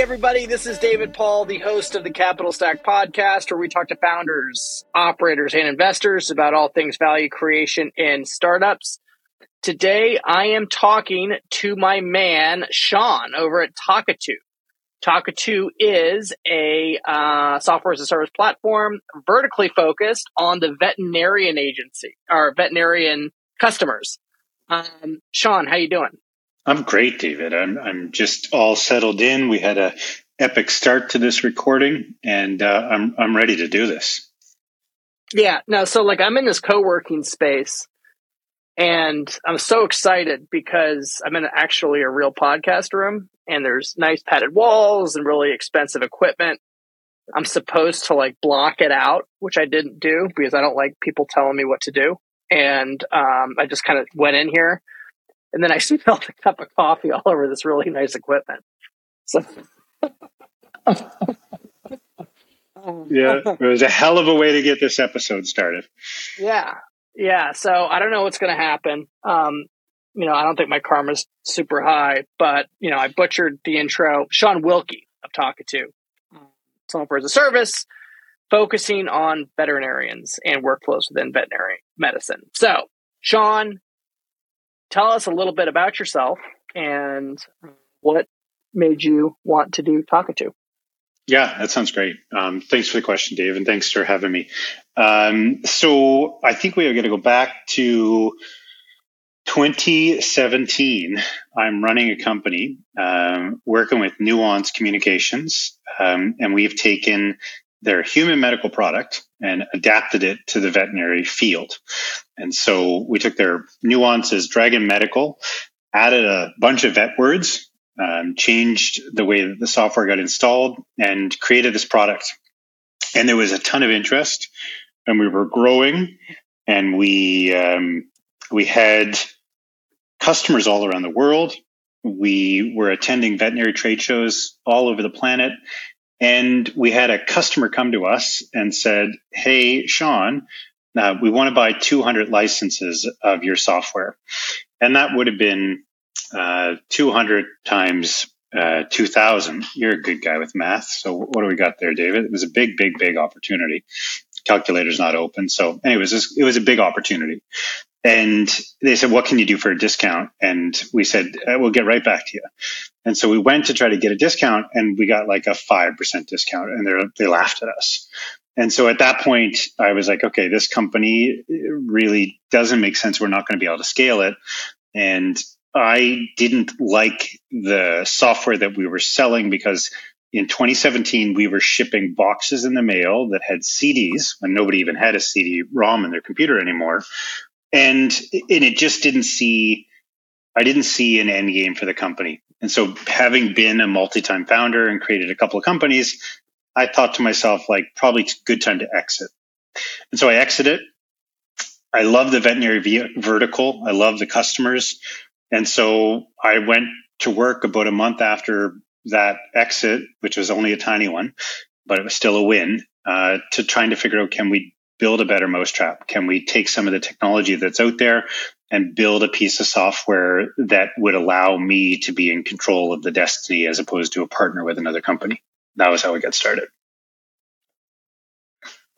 Everybody, this is David Paul, the host of the Capital Stack podcast, where we talk to founders, operators, and investors about all things value creation in startups. Today, I am talking to my man, Shawn, over at Talkatoo. Talkatoo is a uh, software as a service platform vertically focused on the veterinarian agency or veterinarian customers. Um, Shawn, how you doing? I'm great, David. I'm I'm just all settled in. We had a epic start to this recording, and uh, I'm I'm ready to do this. Yeah, no. So like, I'm in this co-working space, and I'm so excited because I'm in actually a real podcast room, and there's nice padded walls and really expensive equipment. I'm supposed to like block it out, which I didn't do because I don't like people telling me what to do. And um, I just kind of went in here and then I spilled a cup of coffee all over this really nice equipment. So. yeah, it was a hell of a way to get this episode started. Yeah, yeah. So I don't know what's going to happen. Um, you know, I don't think my karma's super high, but you know, I butchered the intro. Shawn Wilkie, I'm talking to software as a service, focusing on veterinarians and workflows within veterinary medicine. So, Shawn, tell us a little bit about yourself and what made you want to do Talkatoo. Yeah, that sounds great. Um, thanks for the question, Dave, and thanks for having me. Um, so I think we are going to go back to 2017. I'm running a company um, working with Nuance Communications, um, and we've taken their human medical product and adapted it to the veterinary field. And so we took their Nuance's, Dragon Medical, added a bunch of vet words, um, changed the way that the software got installed, and created this product. And there was a ton of interest, and we were growing, and we um, we had customers all around the world. We were attending veterinary trade shows all over the planet, and we had a customer come to us and said, Hey, Shawn, uh, we want to buy 200 licenses of your software. And that would have been uh, 200 times uh, 2000. You're a good guy with math. So what do we got there, David? It was a big, big, big opportunity. Calculator's not open. So anyways, it was a big opportunity. And they said, what can you do for a discount? And we said, uh, we'll get right back to you. And so we went to try to get a discount and we got like a 5% discount and they laughed at us. And so at that point, I was like, okay, this company really doesn't make sense. We're not going to be able to scale it. And I didn't like the software that we were selling because in 2017, we were shipping boxes in the mail that had CDs when nobody even had a CD ROM in their computer anymore and and it just didn't see I didn't see an end game for the company. And so having been a multi-time founder and created a couple of companies, I thought to myself like probably good time to exit. And so I exited. I love the veterinary vertical. I love the customers. And so I went to work about a month after that exit, which was only a tiny one, but it was still a win, uh, to trying to figure out can we build a better mousetrap? Can we take some of the technology that's out there and build a piece of software that would allow me to be in control of the destiny as opposed to a partner with another company? That was how we got started.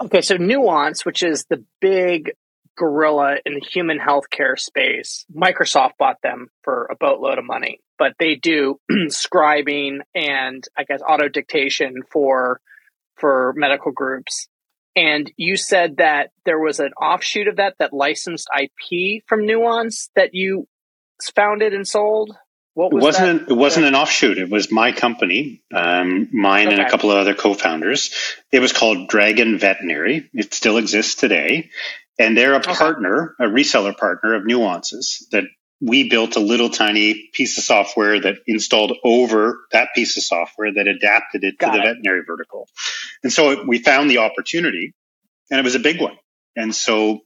Okay, so Nuance, which is the big gorilla in the human healthcare space, Microsoft bought them for a boatload of money, but they do scribing and I guess auto dictation for for medical groups. And you said that there was an offshoot of that that licensed IP from Nuance that you founded and sold. What was it wasn't that? It wasn't an offshoot. It was my company, um, mine okay. and a couple of other co-founders. It was called Dragon Veterinary. It still exists today, and they're a okay. partner, a reseller partner of Nuance's that we built a little tiny piece of software that installed over that piece of software that adapted it Got to the it. veterinary vertical. And so we found the opportunity and it was a big one. And so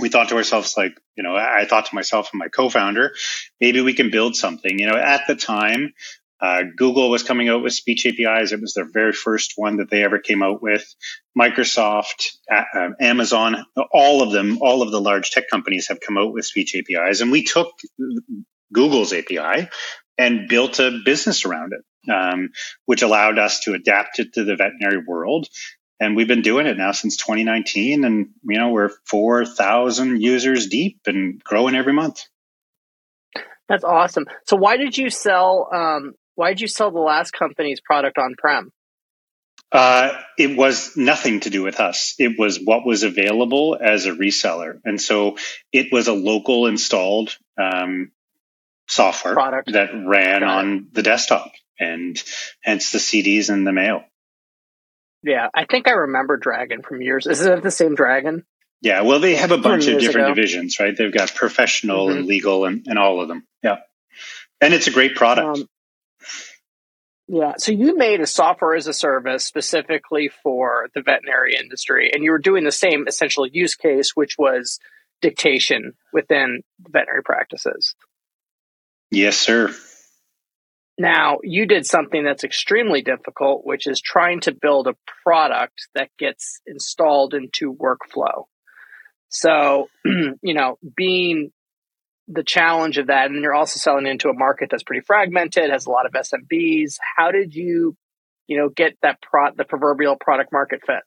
we thought to ourselves, like, you know, I thought to myself and my co-founder, maybe we can build something. You know, at the time, uh, Google was coming out with speech APIs. It was their very first one that they ever came out with. Microsoft, uh, Amazon, all of them, all of the large tech companies have come out with speech APIs. And we took Google's API and built a business around it, um, which allowed us to adapt it to the veterinary world. And we've been doing it now since 2019. And, you know, we're 4,000 users deep and growing every month. That's awesome. So why did you sell? Um, why did you sell the last company's product on prem? Uh, it was nothing to do with us. It was what was available as a reseller, and so it was a local installed um, software Product. that ran on the desktop, and hence the CDs and the mail. Yeah, I think I remember Dragon from years. Is it the same Dragon? Yeah, well, they have a bunch of different ago. divisions, right? They've got professional Mhm. and legal and, and all of them. Yeah, and it's a great product. Um, yeah. So you made a software as a service specifically for the veterinary industry, and you were doing the same essential use case, which was dictation within veterinary practices. yes, sir. Now, you did something that's extremely difficult, which is trying to build a product that gets installed into workflow. So, you know, being the challenge of that, and you're also selling into a market that's pretty fragmented, has a lot of SMBs. How did you, you know, get that pro- the proverbial product market fit?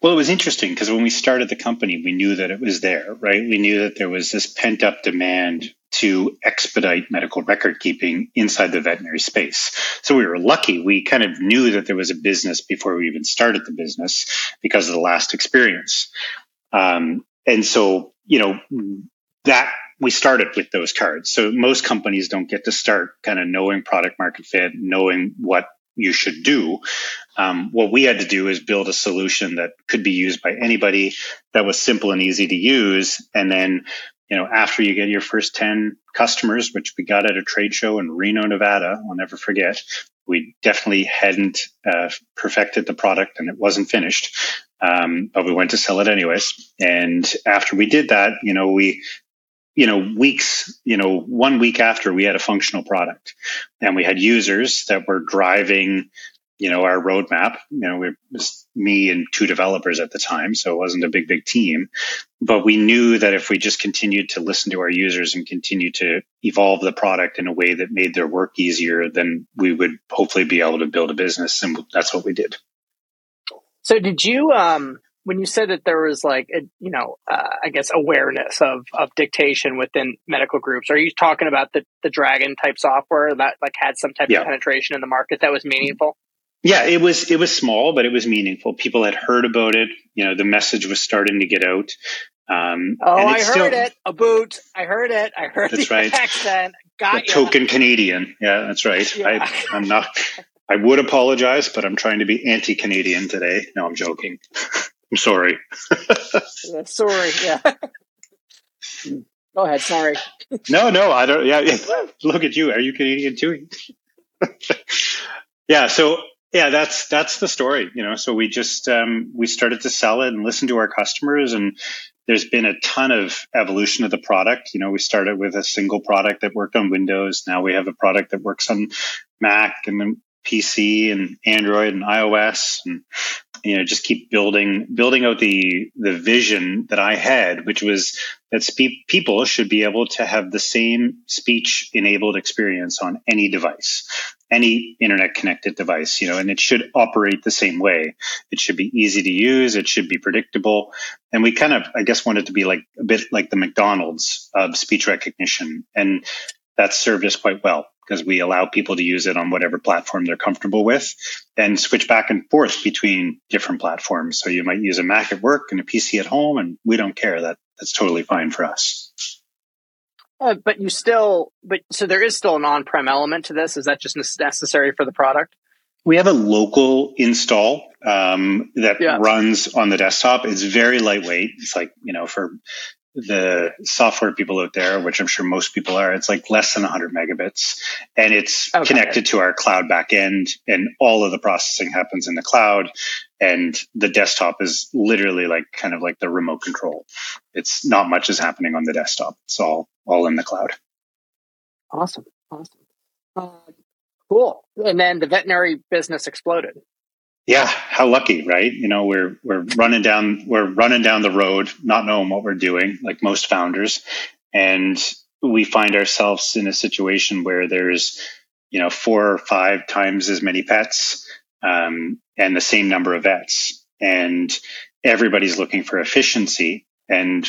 Well, it was interesting because when we started the company, we knew that it was there, right? We knew that there was this pent up demand to expedite medical record keeping inside the veterinary space. So we were lucky. We kind of knew that there was a business before we even started the business because of the last experience. Um, and so, you know, that we started with those cards. So most companies don't get to start kind of knowing product market fit, knowing what you should do. Um, what we had to do is build a solution that could be used by anybody that was simple and easy to use. And then, you know, after you get your first 10 customers, which we got at a trade show in Reno, Nevada, I'll never forget, we definitely hadn't uh, perfected the product and it wasn't finished. Um, but we went to sell it anyways. And after we did that, you know, we you know, weeks, you know, one week after we had a functional product and we had users that were driving, you know, our roadmap. You know, we, was me and two developers at the time. So it wasn't a big, big team, but we knew that if we just continued to listen to our users and continue to evolve the product in a way that made their work easier, then we would hopefully be able to build a business. And that's what we did. So did you, um, when you said that there was like, a, you know, uh, I guess awareness of, of dictation within medical groups, are you talking about the, the Dragon type software that like had some type Yeah. of penetration in the market that was meaningful? Yeah, it was it was small, but it was meaningful. People had heard about it. You know, the message was starting to get out. Um, Oh, I heard still it. A boot. I heard it. I heard That's the right. accent. Got you. token Canadian. Yeah, that's right. Yeah. I, I'm not. I would apologize, but I'm trying to be anti-Canadian today. No, I'm joking. I'm sorry. Yeah, sorry. Yeah. Go ahead. Sorry. No, no, I don't. Yeah, yeah. look at you. Are you Canadian too? yeah. So yeah, that's that's the story. You know, so we just um, we started to sell it and listen to our customers, and there's been a ton of evolution of the product. You know, we started with a single product that worked on Windows. Now we have a product that works on Mac and then PC and Android and iOS and you know just keep building building out the the vision that I had which was that spe- people should be able to have the same speech enabled experience on any device any internet connected device you know and it should operate the same way. It should be easy to use. It should be predictable. And we kind of i guess wanted to be like a bit like the mcdonald's of speech recognition. And that served us quite well because we allow people to use it on whatever platform they're comfortable with and switch back and forth between different platforms. So you might use a Mac at work and a PC at home, and we don't care. That that's totally fine for us. Uh, but you still, but so there is still an on-prem element to this. Is that just necessary for the product? We have a local install um, that Yeah. runs on the desktop. It's very lightweight. It's like you know for the software people out there, which I'm sure most people are, it's like less than 100 megabits, and it's okay. connected to our cloud backend, and all of the processing happens in the cloud, and the desktop is literally like kind of like the remote control. It's not much is happening on the desktop. It's all all in the cloud. Awesome, awesome, uh, cool. And then the veterinary business exploded yeah how lucky right? You know we're we're running down we're running down the road not knowing what we're doing like most founders. And we find ourselves in a situation where there's you know four or five times as many pets um, and the same number of vets. And everybody's looking for efficiency and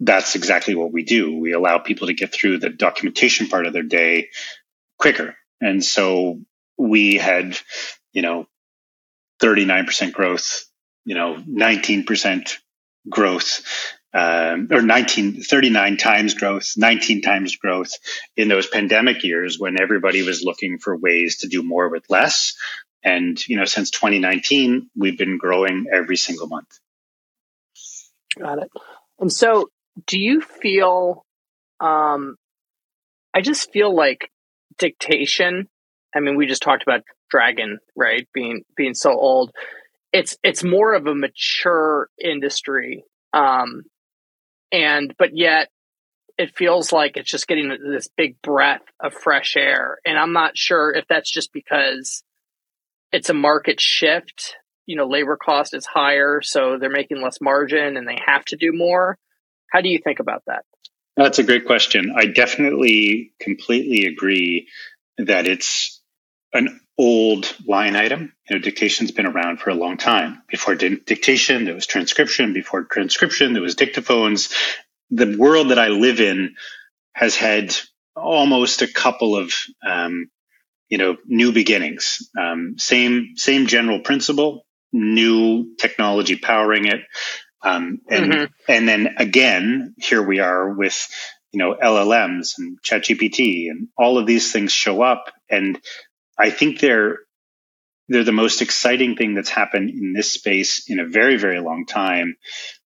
that's exactly what we do. We allow people to get through the documentation part of their day quicker. And so we had you know 39% growth, you know, 19% growth, um, or 19, 39 times growth, 19 times growth in those pandemic years when everybody was looking for ways to do more with less. And, you know, since 2019, we've been growing every single month. Got it. And so do you feel, um, I just feel like dictation. I mean, we just talked about Dragon, right? Being being so old, it's it's more of a mature industry, um, and but yet it feels like it's just getting this big breath of fresh air, and I'm not sure if that's just because it's a market shift. You know, labor cost is higher, so they're making less margin, and they have to do more. How do you think about that? That's a great question. I definitely completely agree that it's an old line item. You know, dictation's been around for a long time. Before dictation, there was transcription. Before transcription, there was dictaphones. The world that I live in has had almost a couple of, um, you know, new beginnings. Um, same, same general principle, new technology powering it. Um, and, mm-hmm. and then again, here we are with, you know, LLMs and ChatGPT and all of these things show up and I think they're they're the most exciting thing that's happened in this space in a very very long time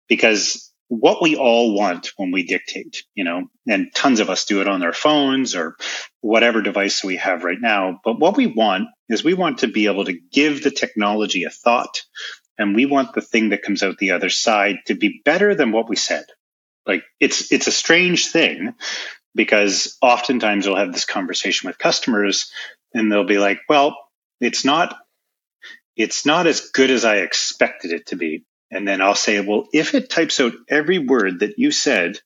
because what we all want when we dictate, you know, and tons of us do it on their phones or whatever device we have right now. But what we want is we want to be able to give the technology a thought and we want the thing that comes out the other side to be better than what we said. Like it's, it's a strange thing because oftentimes we'll have this conversation with customers and they'll be like, well, it's not, it's not as good as I expected it to be. And then I'll say, well, if it types out every word that you said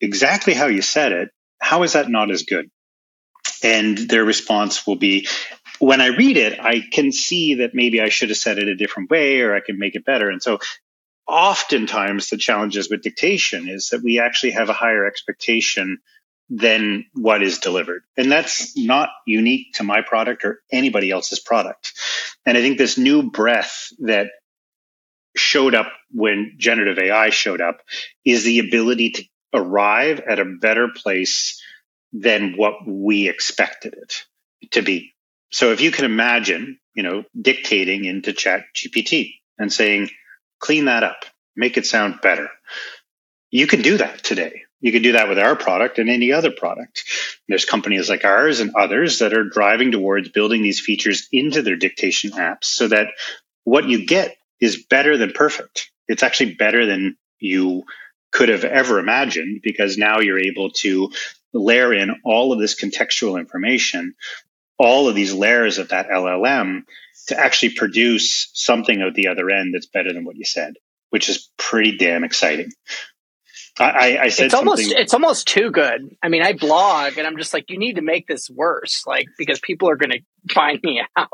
exactly how you said it, how is that not as good? And their response will be, when I read it, I can see that maybe I should have said it a different way or I can make it better. And so oftentimes the challenges with dictation is that we actually have a higher expectation than what is delivered. And that's not unique to my product or anybody else's product. And I think this new breath that showed up when generative AI showed up is the ability to arrive at a better place than what we expected it to be. So if you can imagine, you know, dictating into chat GPT and saying, clean that up, make it sound better. You can do that today you can do that with our product and any other product. There's companies like ours and others that are driving towards building these features into their dictation apps so that what you get is better than perfect. It's actually better than you could have ever imagined because now you're able to layer in all of this contextual information, all of these layers of that LLM to actually produce something at the other end that's better than what you said, which is pretty damn exciting. I, I said it's almost it's almost too good. I mean, I blog and I'm just like, you need to make this worse, like because people are going to find me out.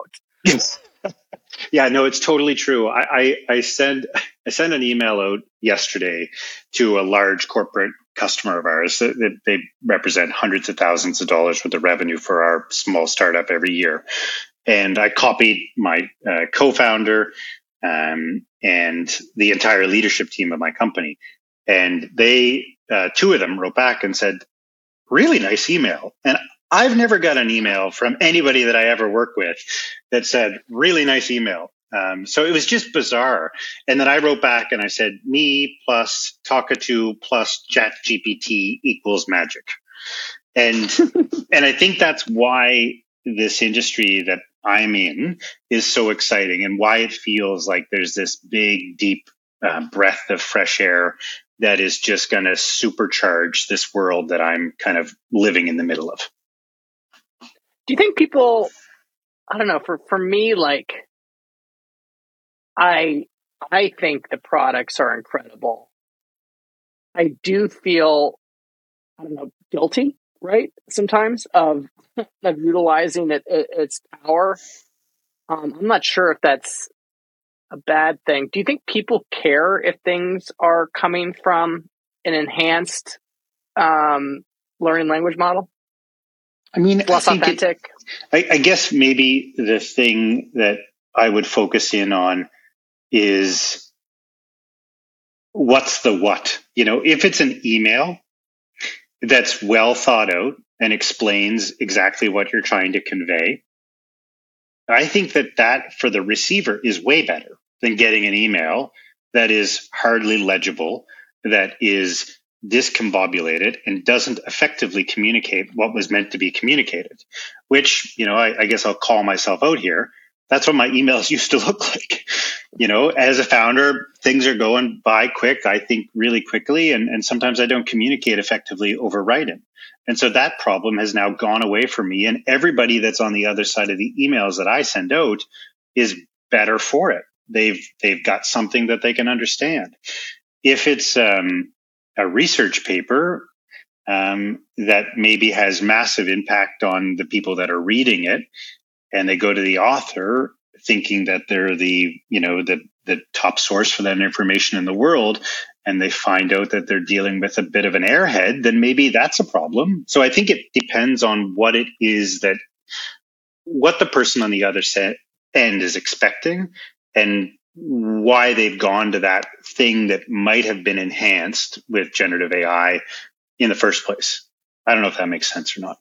yeah, no, it's totally true. I, I, I send I sent an email out yesterday to a large corporate customer of ours that they represent hundreds of thousands of dollars worth of revenue for our small startup every year, and I copied my uh, co-founder um, and the entire leadership team of my company and they, uh, two of them wrote back and said, really nice email. And I've never got an email from anybody that I ever work with that said, really nice email. Um, so it was just bizarre. And then I wrote back and I said, me plus Talkatoo plus Chat GPT equals magic. And, and I think that's why this industry that I'm in is so exciting and why it feels like there's this big, deep uh, breath of fresh air that is just going to supercharge this world that I'm kind of living in the middle of. Do you think people, I don't know, for, for me, like, I, I think the products are incredible. I do feel, I don't know, guilty, right? Sometimes of, of utilizing it, it its power. Um, I'm not sure if that's a bad thing. Do you think people care if things are coming from an enhanced um, learning language model? I mean, less I authentic. It, I, I guess maybe the thing that I would focus in on is what's the what? You know, if it's an email that's well thought out and explains exactly what you're trying to convey, I think that that for the receiver is way better than getting an email that is hardly legible, that is discombobulated and doesn't effectively communicate what was meant to be communicated, which, you know, I, I, guess I'll call myself out here. That's what my emails used to look like. You know, as a founder, things are going by quick. I think really quickly, and, and sometimes I don't communicate effectively over writing. And so that problem has now gone away for me. And everybody that's on the other side of the emails that I send out is better for it. They've they've got something that they can understand. If it's um, a research paper um, that maybe has massive impact on the people that are reading it, and they go to the author thinking that they're the you know the the top source for that information in the world and they find out that they're dealing with a bit of an airhead then maybe that's a problem so i think it depends on what it is that what the person on the other end is expecting and why they've gone to that thing that might have been enhanced with generative AI in the first place. I don't know if that makes sense or not.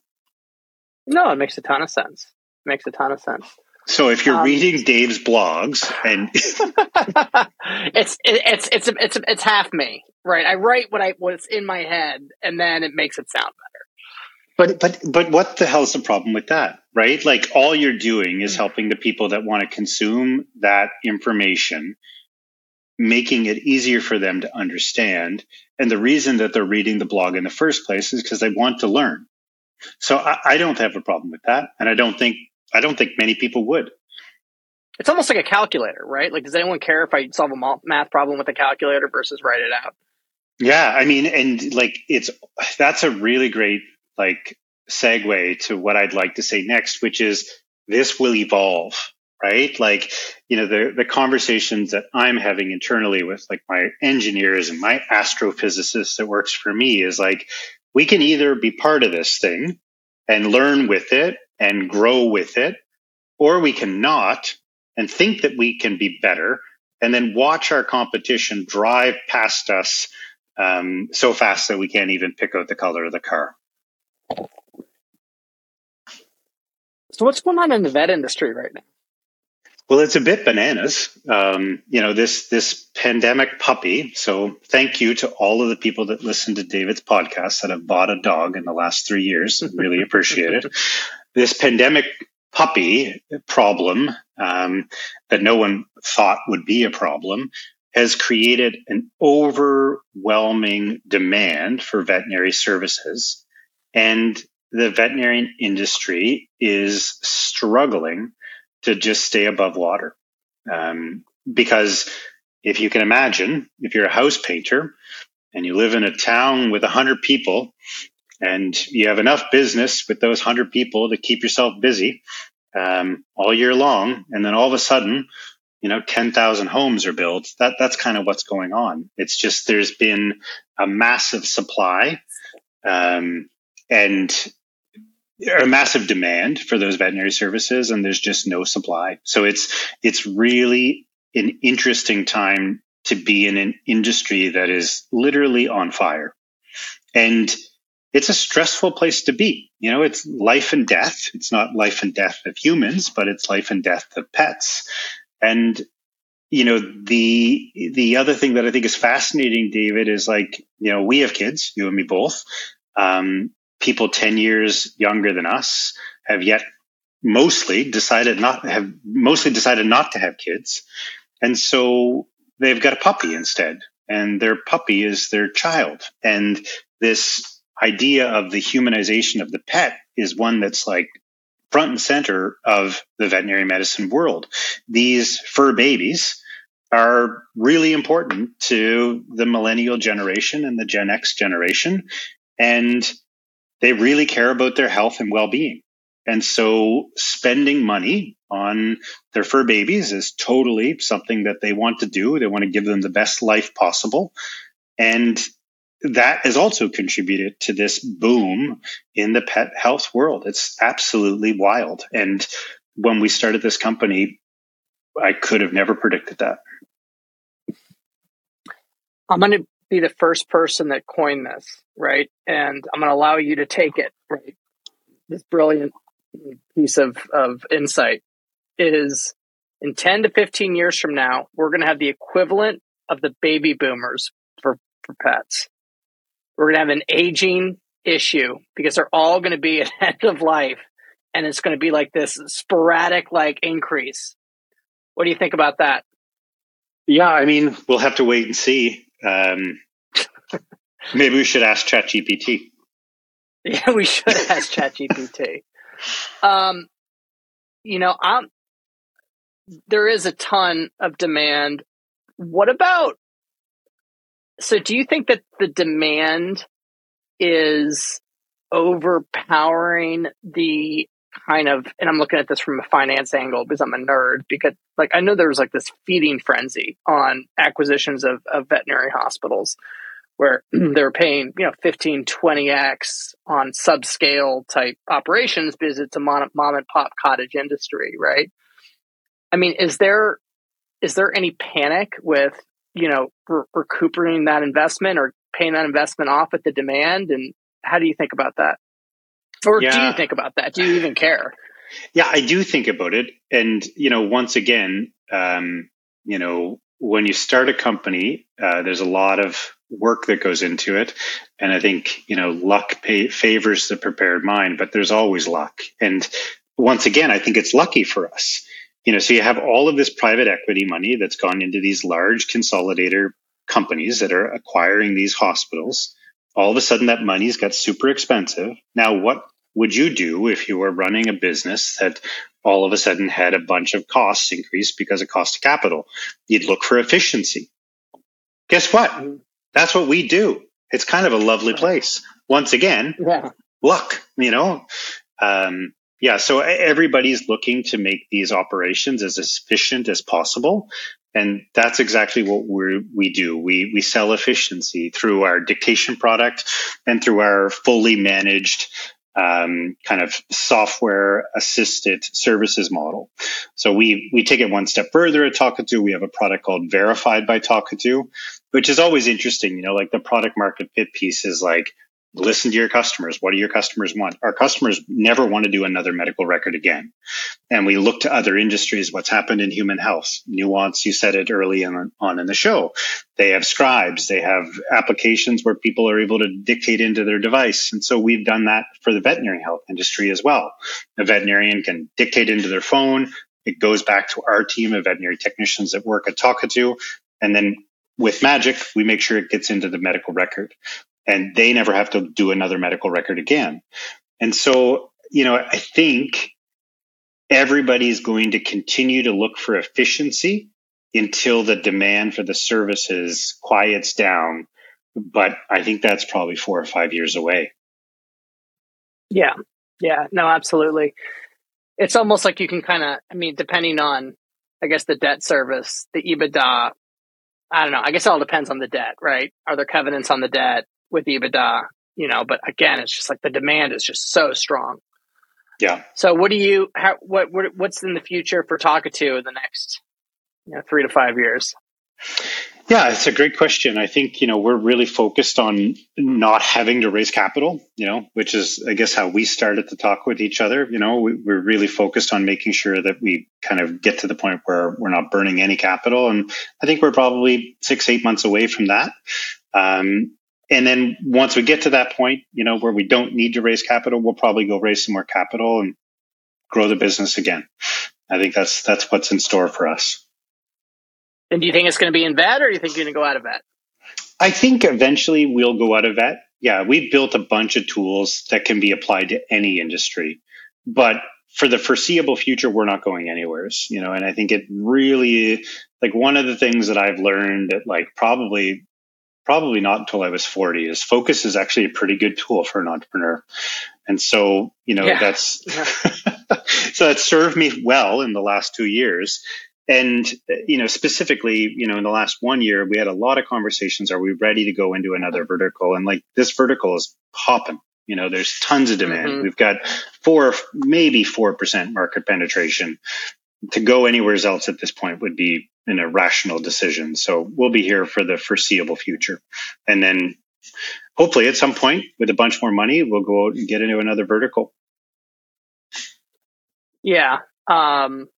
No, it makes a ton of sense. It makes a ton of sense. So if you're um, reading Dave's blogs and it's it's it's it's it's half me, right? I write what I what's in my head, and then it makes it sound better. But but but what the hell's the problem with that, right? Like all you're doing is mm. helping the people that want to consume that information, making it easier for them to understand. And the reason that they're reading the blog in the first place is because they want to learn. So I, I don't have a problem with that, and I don't think I don't think many people would. It's almost like a calculator, right? Like, does anyone care if I solve a math problem with a calculator versus write it out? Yeah, I mean, and like it's that's a really great like segue to what I'd like to say next, which is this will evolve, right? Like, you know, the, the conversations that I'm having internally with like my engineers and my astrophysicist that works for me is like, we can either be part of this thing and learn with it and grow with it, or we cannot and think that we can be better and then watch our competition drive past us um, so fast that we can't even pick out the color of the car. So what's going on in the vet industry right now? Well, it's a bit bananas. Um, you know, this this pandemic puppy. So thank you to all of the people that listen to David's podcast that have bought a dog in the last three years. really appreciate it. This pandemic puppy problem um, that no one thought would be a problem has created an overwhelming demand for veterinary services. And the veterinarian industry is struggling to just stay above water. Um, because if you can imagine, if you're a house painter and you live in a town with 100 people and you have enough business with those 100 people to keep yourself busy um, all year long, and then all of a sudden, you know, 10,000 homes are built, that, that's kind of what's going on. It's just there's been a massive supply. Um, and a massive demand for those veterinary services and there's just no supply. So it's it's really an interesting time to be in an industry that is literally on fire. And it's a stressful place to be. You know, it's life and death. It's not life and death of humans, but it's life and death of pets. And you know the the other thing that I think is fascinating, David, is like you know we have kids, you and me both. Um, people ten years younger than us have yet mostly decided not have mostly decided not to have kids, and so they've got a puppy instead, and their puppy is their child, and this idea of the humanization of the pet is one that's like front and center of the veterinary medicine world. These fur babies are really important to the millennial generation and the Gen X generation. And they really care about their health and well being. And so spending money on their fur babies is totally something that they want to do. They want to give them the best life possible. And that has also contributed to this boom in the pet health world. It's absolutely wild. And when we started this company, I could have never predicted that. I'm going to be the first person that coined this, right? And I'm going to allow you to take it, right? This brilliant piece of, of insight is in 10 to 15 years from now, we're going to have the equivalent of the baby boomers for, for pets. We're going to have an aging issue because they're all going to be at end of life and it's going to be like this sporadic like increase. What do you think about that? Yeah, I mean, we'll have to wait and see. Um, maybe we should ask ChatGPT. Yeah, we should ask ChatGPT. um, you know, I'm, there is a ton of demand. What about so do you think that the demand is overpowering the kind of and I'm looking at this from a finance angle because I'm a nerd because like I know there was like this feeding frenzy on acquisitions of, of veterinary hospitals where they're paying, you know, 15, 20x on subscale type operations because it's a mom, mom and pop cottage industry, right? I mean, is there is there any panic with you know re- recuperating that investment or paying that investment off at the demand and how do you think about that or yeah. do you think about that do you even care yeah i do think about it and you know once again um, you know when you start a company uh, there's a lot of work that goes into it and i think you know luck pay- favors the prepared mind but there's always luck and once again i think it's lucky for us you know, so you have all of this private equity money that's gone into these large consolidator companies that are acquiring these hospitals. All of a sudden, that money's got super expensive. Now, what would you do if you were running a business that all of a sudden had a bunch of costs increase because of cost of capital? You'd look for efficiency. Guess what? That's what we do. It's kind of a lovely place. Once again, yeah. luck, you know. Um, yeah, so everybody's looking to make these operations as efficient as possible. And that's exactly what we we do. We, we sell efficiency through our dictation product and through our fully managed um, kind of software assisted services model. So we, we take it one step further at Talkatoo. We have a product called Verified by Talkatoo, which is always interesting. You know, like the product market fit piece is like, listen to your customers. What do your customers want? Our customers never want to do another medical record again. And we look to other industries, what's happened in human health. Nuance, you said it early on, on in the show. They have scribes, they have applications where people are able to dictate into their device. And so we've done that for the veterinary health industry as well. A veterinarian can dictate into their phone. It goes back to our team of veterinary technicians that work at Talkatoo. And then with Magic, we make sure it gets into the medical record and they never have to do another medical record again. And so, you know, I think everybody's going to continue to look for efficiency until the demand for the services quiets down. But I think that's probably four or five years away. Yeah. Yeah. No, absolutely. It's almost like you can kind of, I mean, depending on, I guess, the debt service, the EBITDA, I don't know. I guess it all depends on the debt, right? Are there covenants on the debt? With EBITDA, you know, but again, it's just like the demand is just so strong. Yeah. So what do you, how, what, what, what's in the future for Talkatoo in the next, you know, three to five years? Yeah, it's a great question. I think, you know, we're really focused on not having to raise capital, you know, which is, I guess, how we started to talk with each other. You know, we, are really focused on making sure that we kind of get to the point where we're not burning any capital. And I think we're probably six, eight months away from that. Um, and then once we get to that point, you know, where we don't need to raise capital, we'll probably go raise some more capital and grow the business again. I think that's that's what's in store for us. And do you think it's going to be in vet or do you think you're going to go out of vet? I think eventually we'll go out of vet. Yeah, we've built a bunch of tools that can be applied to any industry. But for the foreseeable future, we're not going anywhere, you know, and I think it really, like one of the things that I've learned that like probably, probably not until I was 40 is focus is actually a pretty good tool for an entrepreneur. And so, you know, yeah. that's, so that served me well in the last two years. And you know specifically you know in the last one year we had a lot of conversations. Are we ready to go into another vertical? And like this vertical is popping. You know there's tons of demand. Mm-hmm. we've got four maybe four percent market penetration. To go anywhere else at this point would be an irrational decision so we'll be here for the foreseeable future and then hopefully at some point with a bunch more money we'll go out and get into another vertical yeah um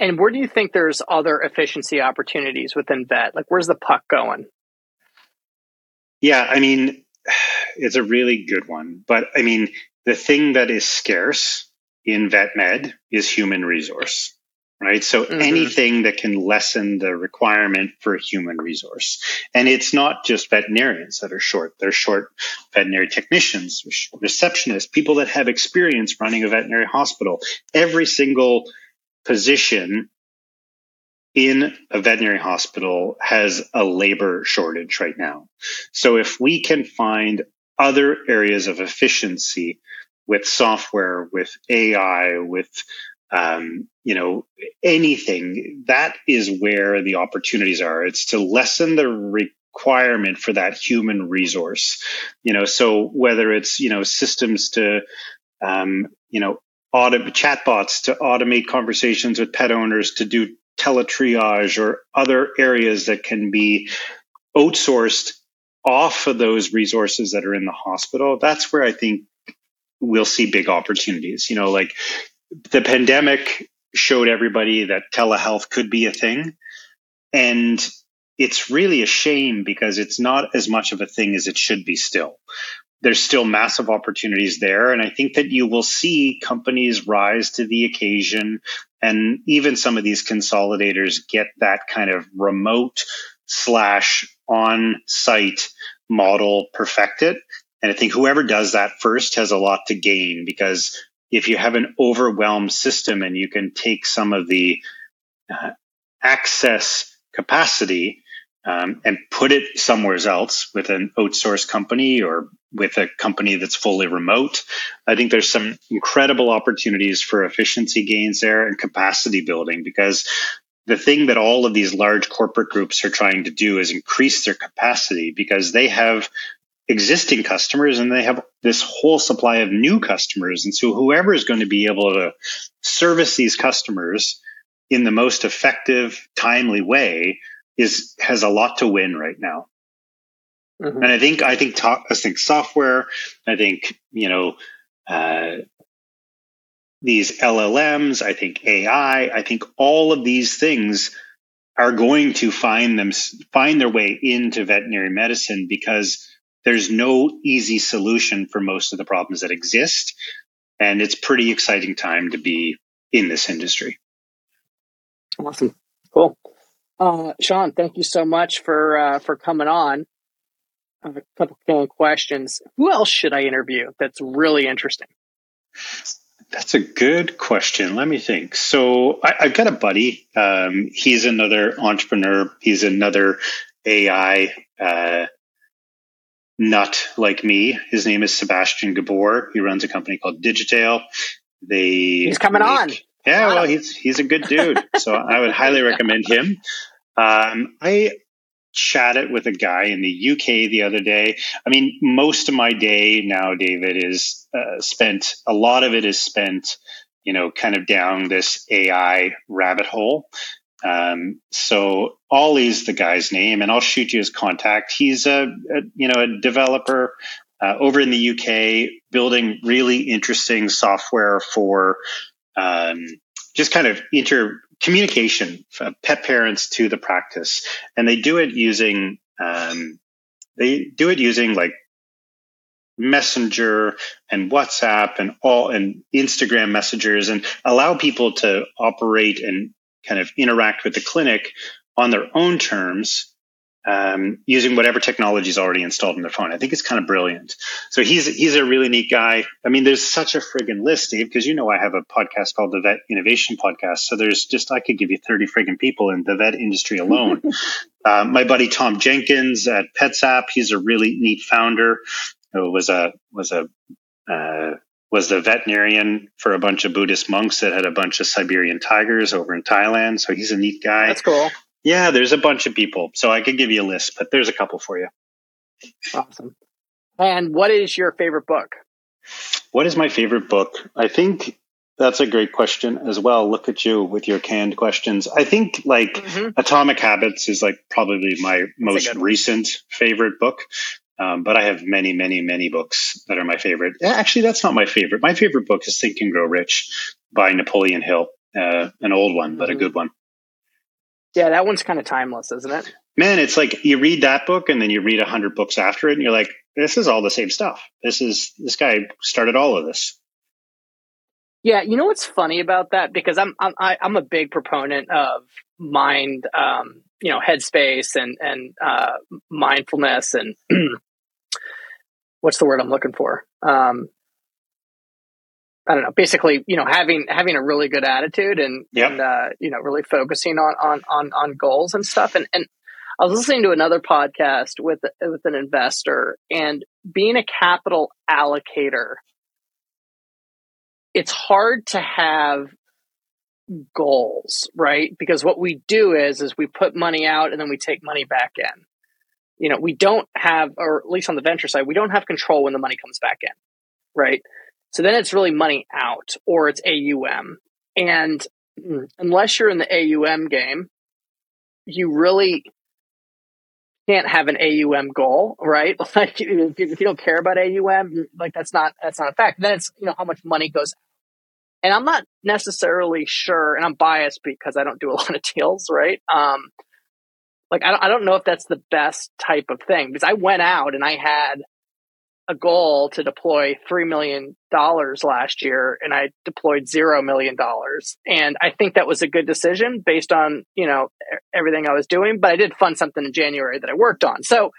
and where do you think there's other efficiency opportunities within vet? Like, where's the puck going? Yeah, I mean, it's a really good one. But I mean, the thing that is scarce in vet med is human resource, right? So mm-hmm. anything that can lessen the requirement for a human resource. And it's not just veterinarians that are short. They're short veterinary technicians, receptionists, people that have experience running a veterinary hospital. Every single position in a veterinary hospital has a labor shortage right now. So if we can find other areas of efficiency with software, with AI, with um, you know anything, that is where the opportunities are. It's to lessen the requirement for that human resource. You know, so whether it's you know systems to um, you know auto chatbots to automate conversations with pet owners to do teletriage or other areas that can be outsourced off of those resources that are in the hospital that's where i think we'll see big opportunities you know like the pandemic showed everybody that telehealth could be a thing and it's really a shame because it's not as much of a thing as it should be still there's still massive opportunities there. And I think that you will see companies rise to the occasion and even some of these consolidators get that kind of remote slash on site model perfected. And I think whoever does that first has a lot to gain because if you have an overwhelmed system and you can take some of the uh, access capacity um, and put it somewhere else with an outsourced company or with a company that's fully remote. I think there's some incredible opportunities for efficiency gains there and capacity building because the thing that all of these large corporate groups are trying to do is increase their capacity because they have existing customers and they have this whole supply of new customers. And so whoever is going to be able to service these customers in the most effective, timely way is has a lot to win right now. Mm-hmm. And I think I think talk, I think software. I think you know uh, these LLMs. I think AI. I think all of these things are going to find them find their way into veterinary medicine because there's no easy solution for most of the problems that exist, and it's pretty exciting time to be in this industry. Awesome, cool. Uh, Shawn, thank you so much for uh, for coming on. a couple of questions. Who else should I interview? That's really interesting. That's a good question. Let me think. So I, have got a buddy. Um, he's another entrepreneur. He's another AI uh, nut like me. His name is Sebastian Gabor. He runs a company called Digitail. They he's coming make, on. Yeah, well, he's he's a good dude. so I would highly recommend him. Um, I chatted with a guy in the UK the other day. I mean, most of my day now, David, is uh, spent, a lot of it is spent, you know, kind of down this AI rabbit hole. Um, so Ollie's the guy's name, and I'll shoot you his contact. He's a, a you know a developer uh, over in the UK, building really interesting software for um, just kind of inter communication, pet parents to the practice, and they do it using um, they do it using like Messenger and WhatsApp and all and Instagram messengers and allow people to operate and kind of interact with the clinic on their own terms um, using whatever technology is already installed in their phone. I think it's kind of brilliant. So he's he's a really neat guy. I mean, there's such a friggin' list, Steve, because you know I have a podcast called the Vet Innovation Podcast. So there's just I could give you 30 friggin' people in the vet industry alone. uh, my buddy Tom Jenkins at PetsApp, he's a really neat founder. Who was a was a uh, was the veterinarian for a bunch of Buddhist monks that had a bunch of Siberian tigers over in Thailand. So he's a neat guy. That's cool. Yeah, there's a bunch of people. So I could give you a list, but there's a couple for you. Awesome. And what is your favorite book? What is my favorite book? I think that's a great question as well. Look at you with your canned questions. I think like mm-hmm. Atomic Habits is like probably my most recent favorite book. Um, but I have many, many, many books that are my favorite. Actually, that's not my favorite. My favorite book is Think and Grow Rich by Napoleon Hill, uh, an old one, but mm-hmm. a good one. Yeah, that one's kind of timeless, isn't it? Man, it's like you read that book and then you read a hundred books after it, and you're like, this is all the same stuff. This is this guy started all of this. Yeah, you know what's funny about that because I'm I'm I'm a big proponent of mind, um, you know, headspace and and uh, mindfulness and what's the word I'm looking for? Um, I don't know, basically, you know, having having a really good attitude and, yep. and uh, you know, really focusing on on on on goals and stuff. And and I was listening to another podcast with with an investor and being a capital allocator. It's hard to have goals, right? Because what we do is is we put money out and then we take money back in. You know, we don't have, or at least on the venture side, we don't have control when the money comes back in, right? So then it's really money out or it's AUM. And unless you're in the AUM game, you really can't have an AUM goal, right? Like if you, if you don't care about AUM, like that's not that's not a fact. Then it's you know how much money goes. And I'm not necessarily sure, and I'm biased because I don't do a lot of deals, right? Um, like I don't, I don't know if that's the best type of thing because I went out and I had a goal to deploy $3 million last year and I deployed $0 million. And I think that was a good decision based on, you know, everything I was doing, but I did fund something in January that I worked on. So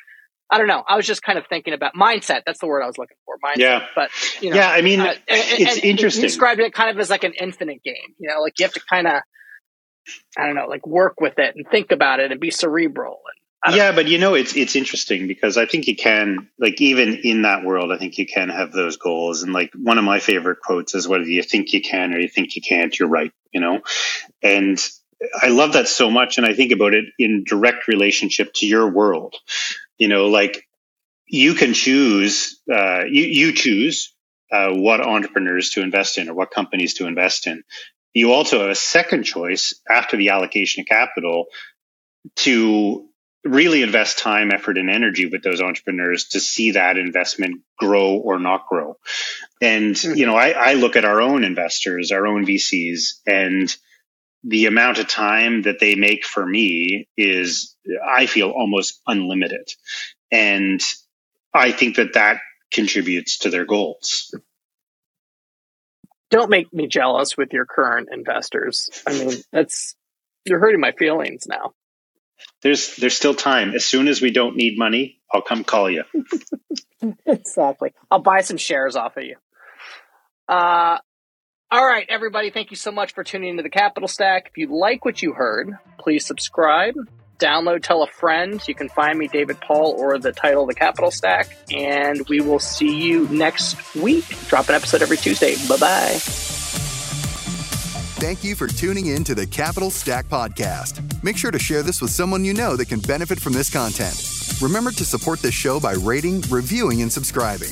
I don't know. I was just kind of thinking about mindset. That's the word I was looking for. Mindset. Yeah. But, you know, yeah, I mean, uh, it's and, interesting. You described it kind of as like an infinite game, you know, like you have to kind of, I don't know, like work with it and think about it and be cerebral and yeah, but you know, it's it's interesting because I think you can like even in that world, I think you can have those goals. And like one of my favorite quotes is, "Whether you think you can or you think you can't, you're right." You know, and I love that so much, and I think about it in direct relationship to your world. You know, like you can choose, uh, you you choose uh, what entrepreneurs to invest in or what companies to invest in. You also have a second choice after the allocation of capital to really invest time, effort, and energy with those entrepreneurs to see that investment grow or not grow. And, mm-hmm. you know, I, I look at our own investors, our own VCs, and the amount of time that they make for me is, I feel, almost unlimited. And I think that that contributes to their goals. Don't make me jealous with your current investors. I mean, that's, you're hurting my feelings now there's there's still time. As soon as we don't need money, I'll come call you. exactly. I'll buy some shares off of you. Uh, all right, everybody. Thank you so much for tuning into the Capital Stack. If you like what you heard, please subscribe, download, tell a friend. You can find me, David Paul, or the title, The Capital Stack. And we will see you next week. Drop an episode every Tuesday. Bye bye. Thank you for tuning in to the Capital Stack Podcast. Make sure to share this with someone you know that can benefit from this content. Remember to support this show by rating, reviewing, and subscribing.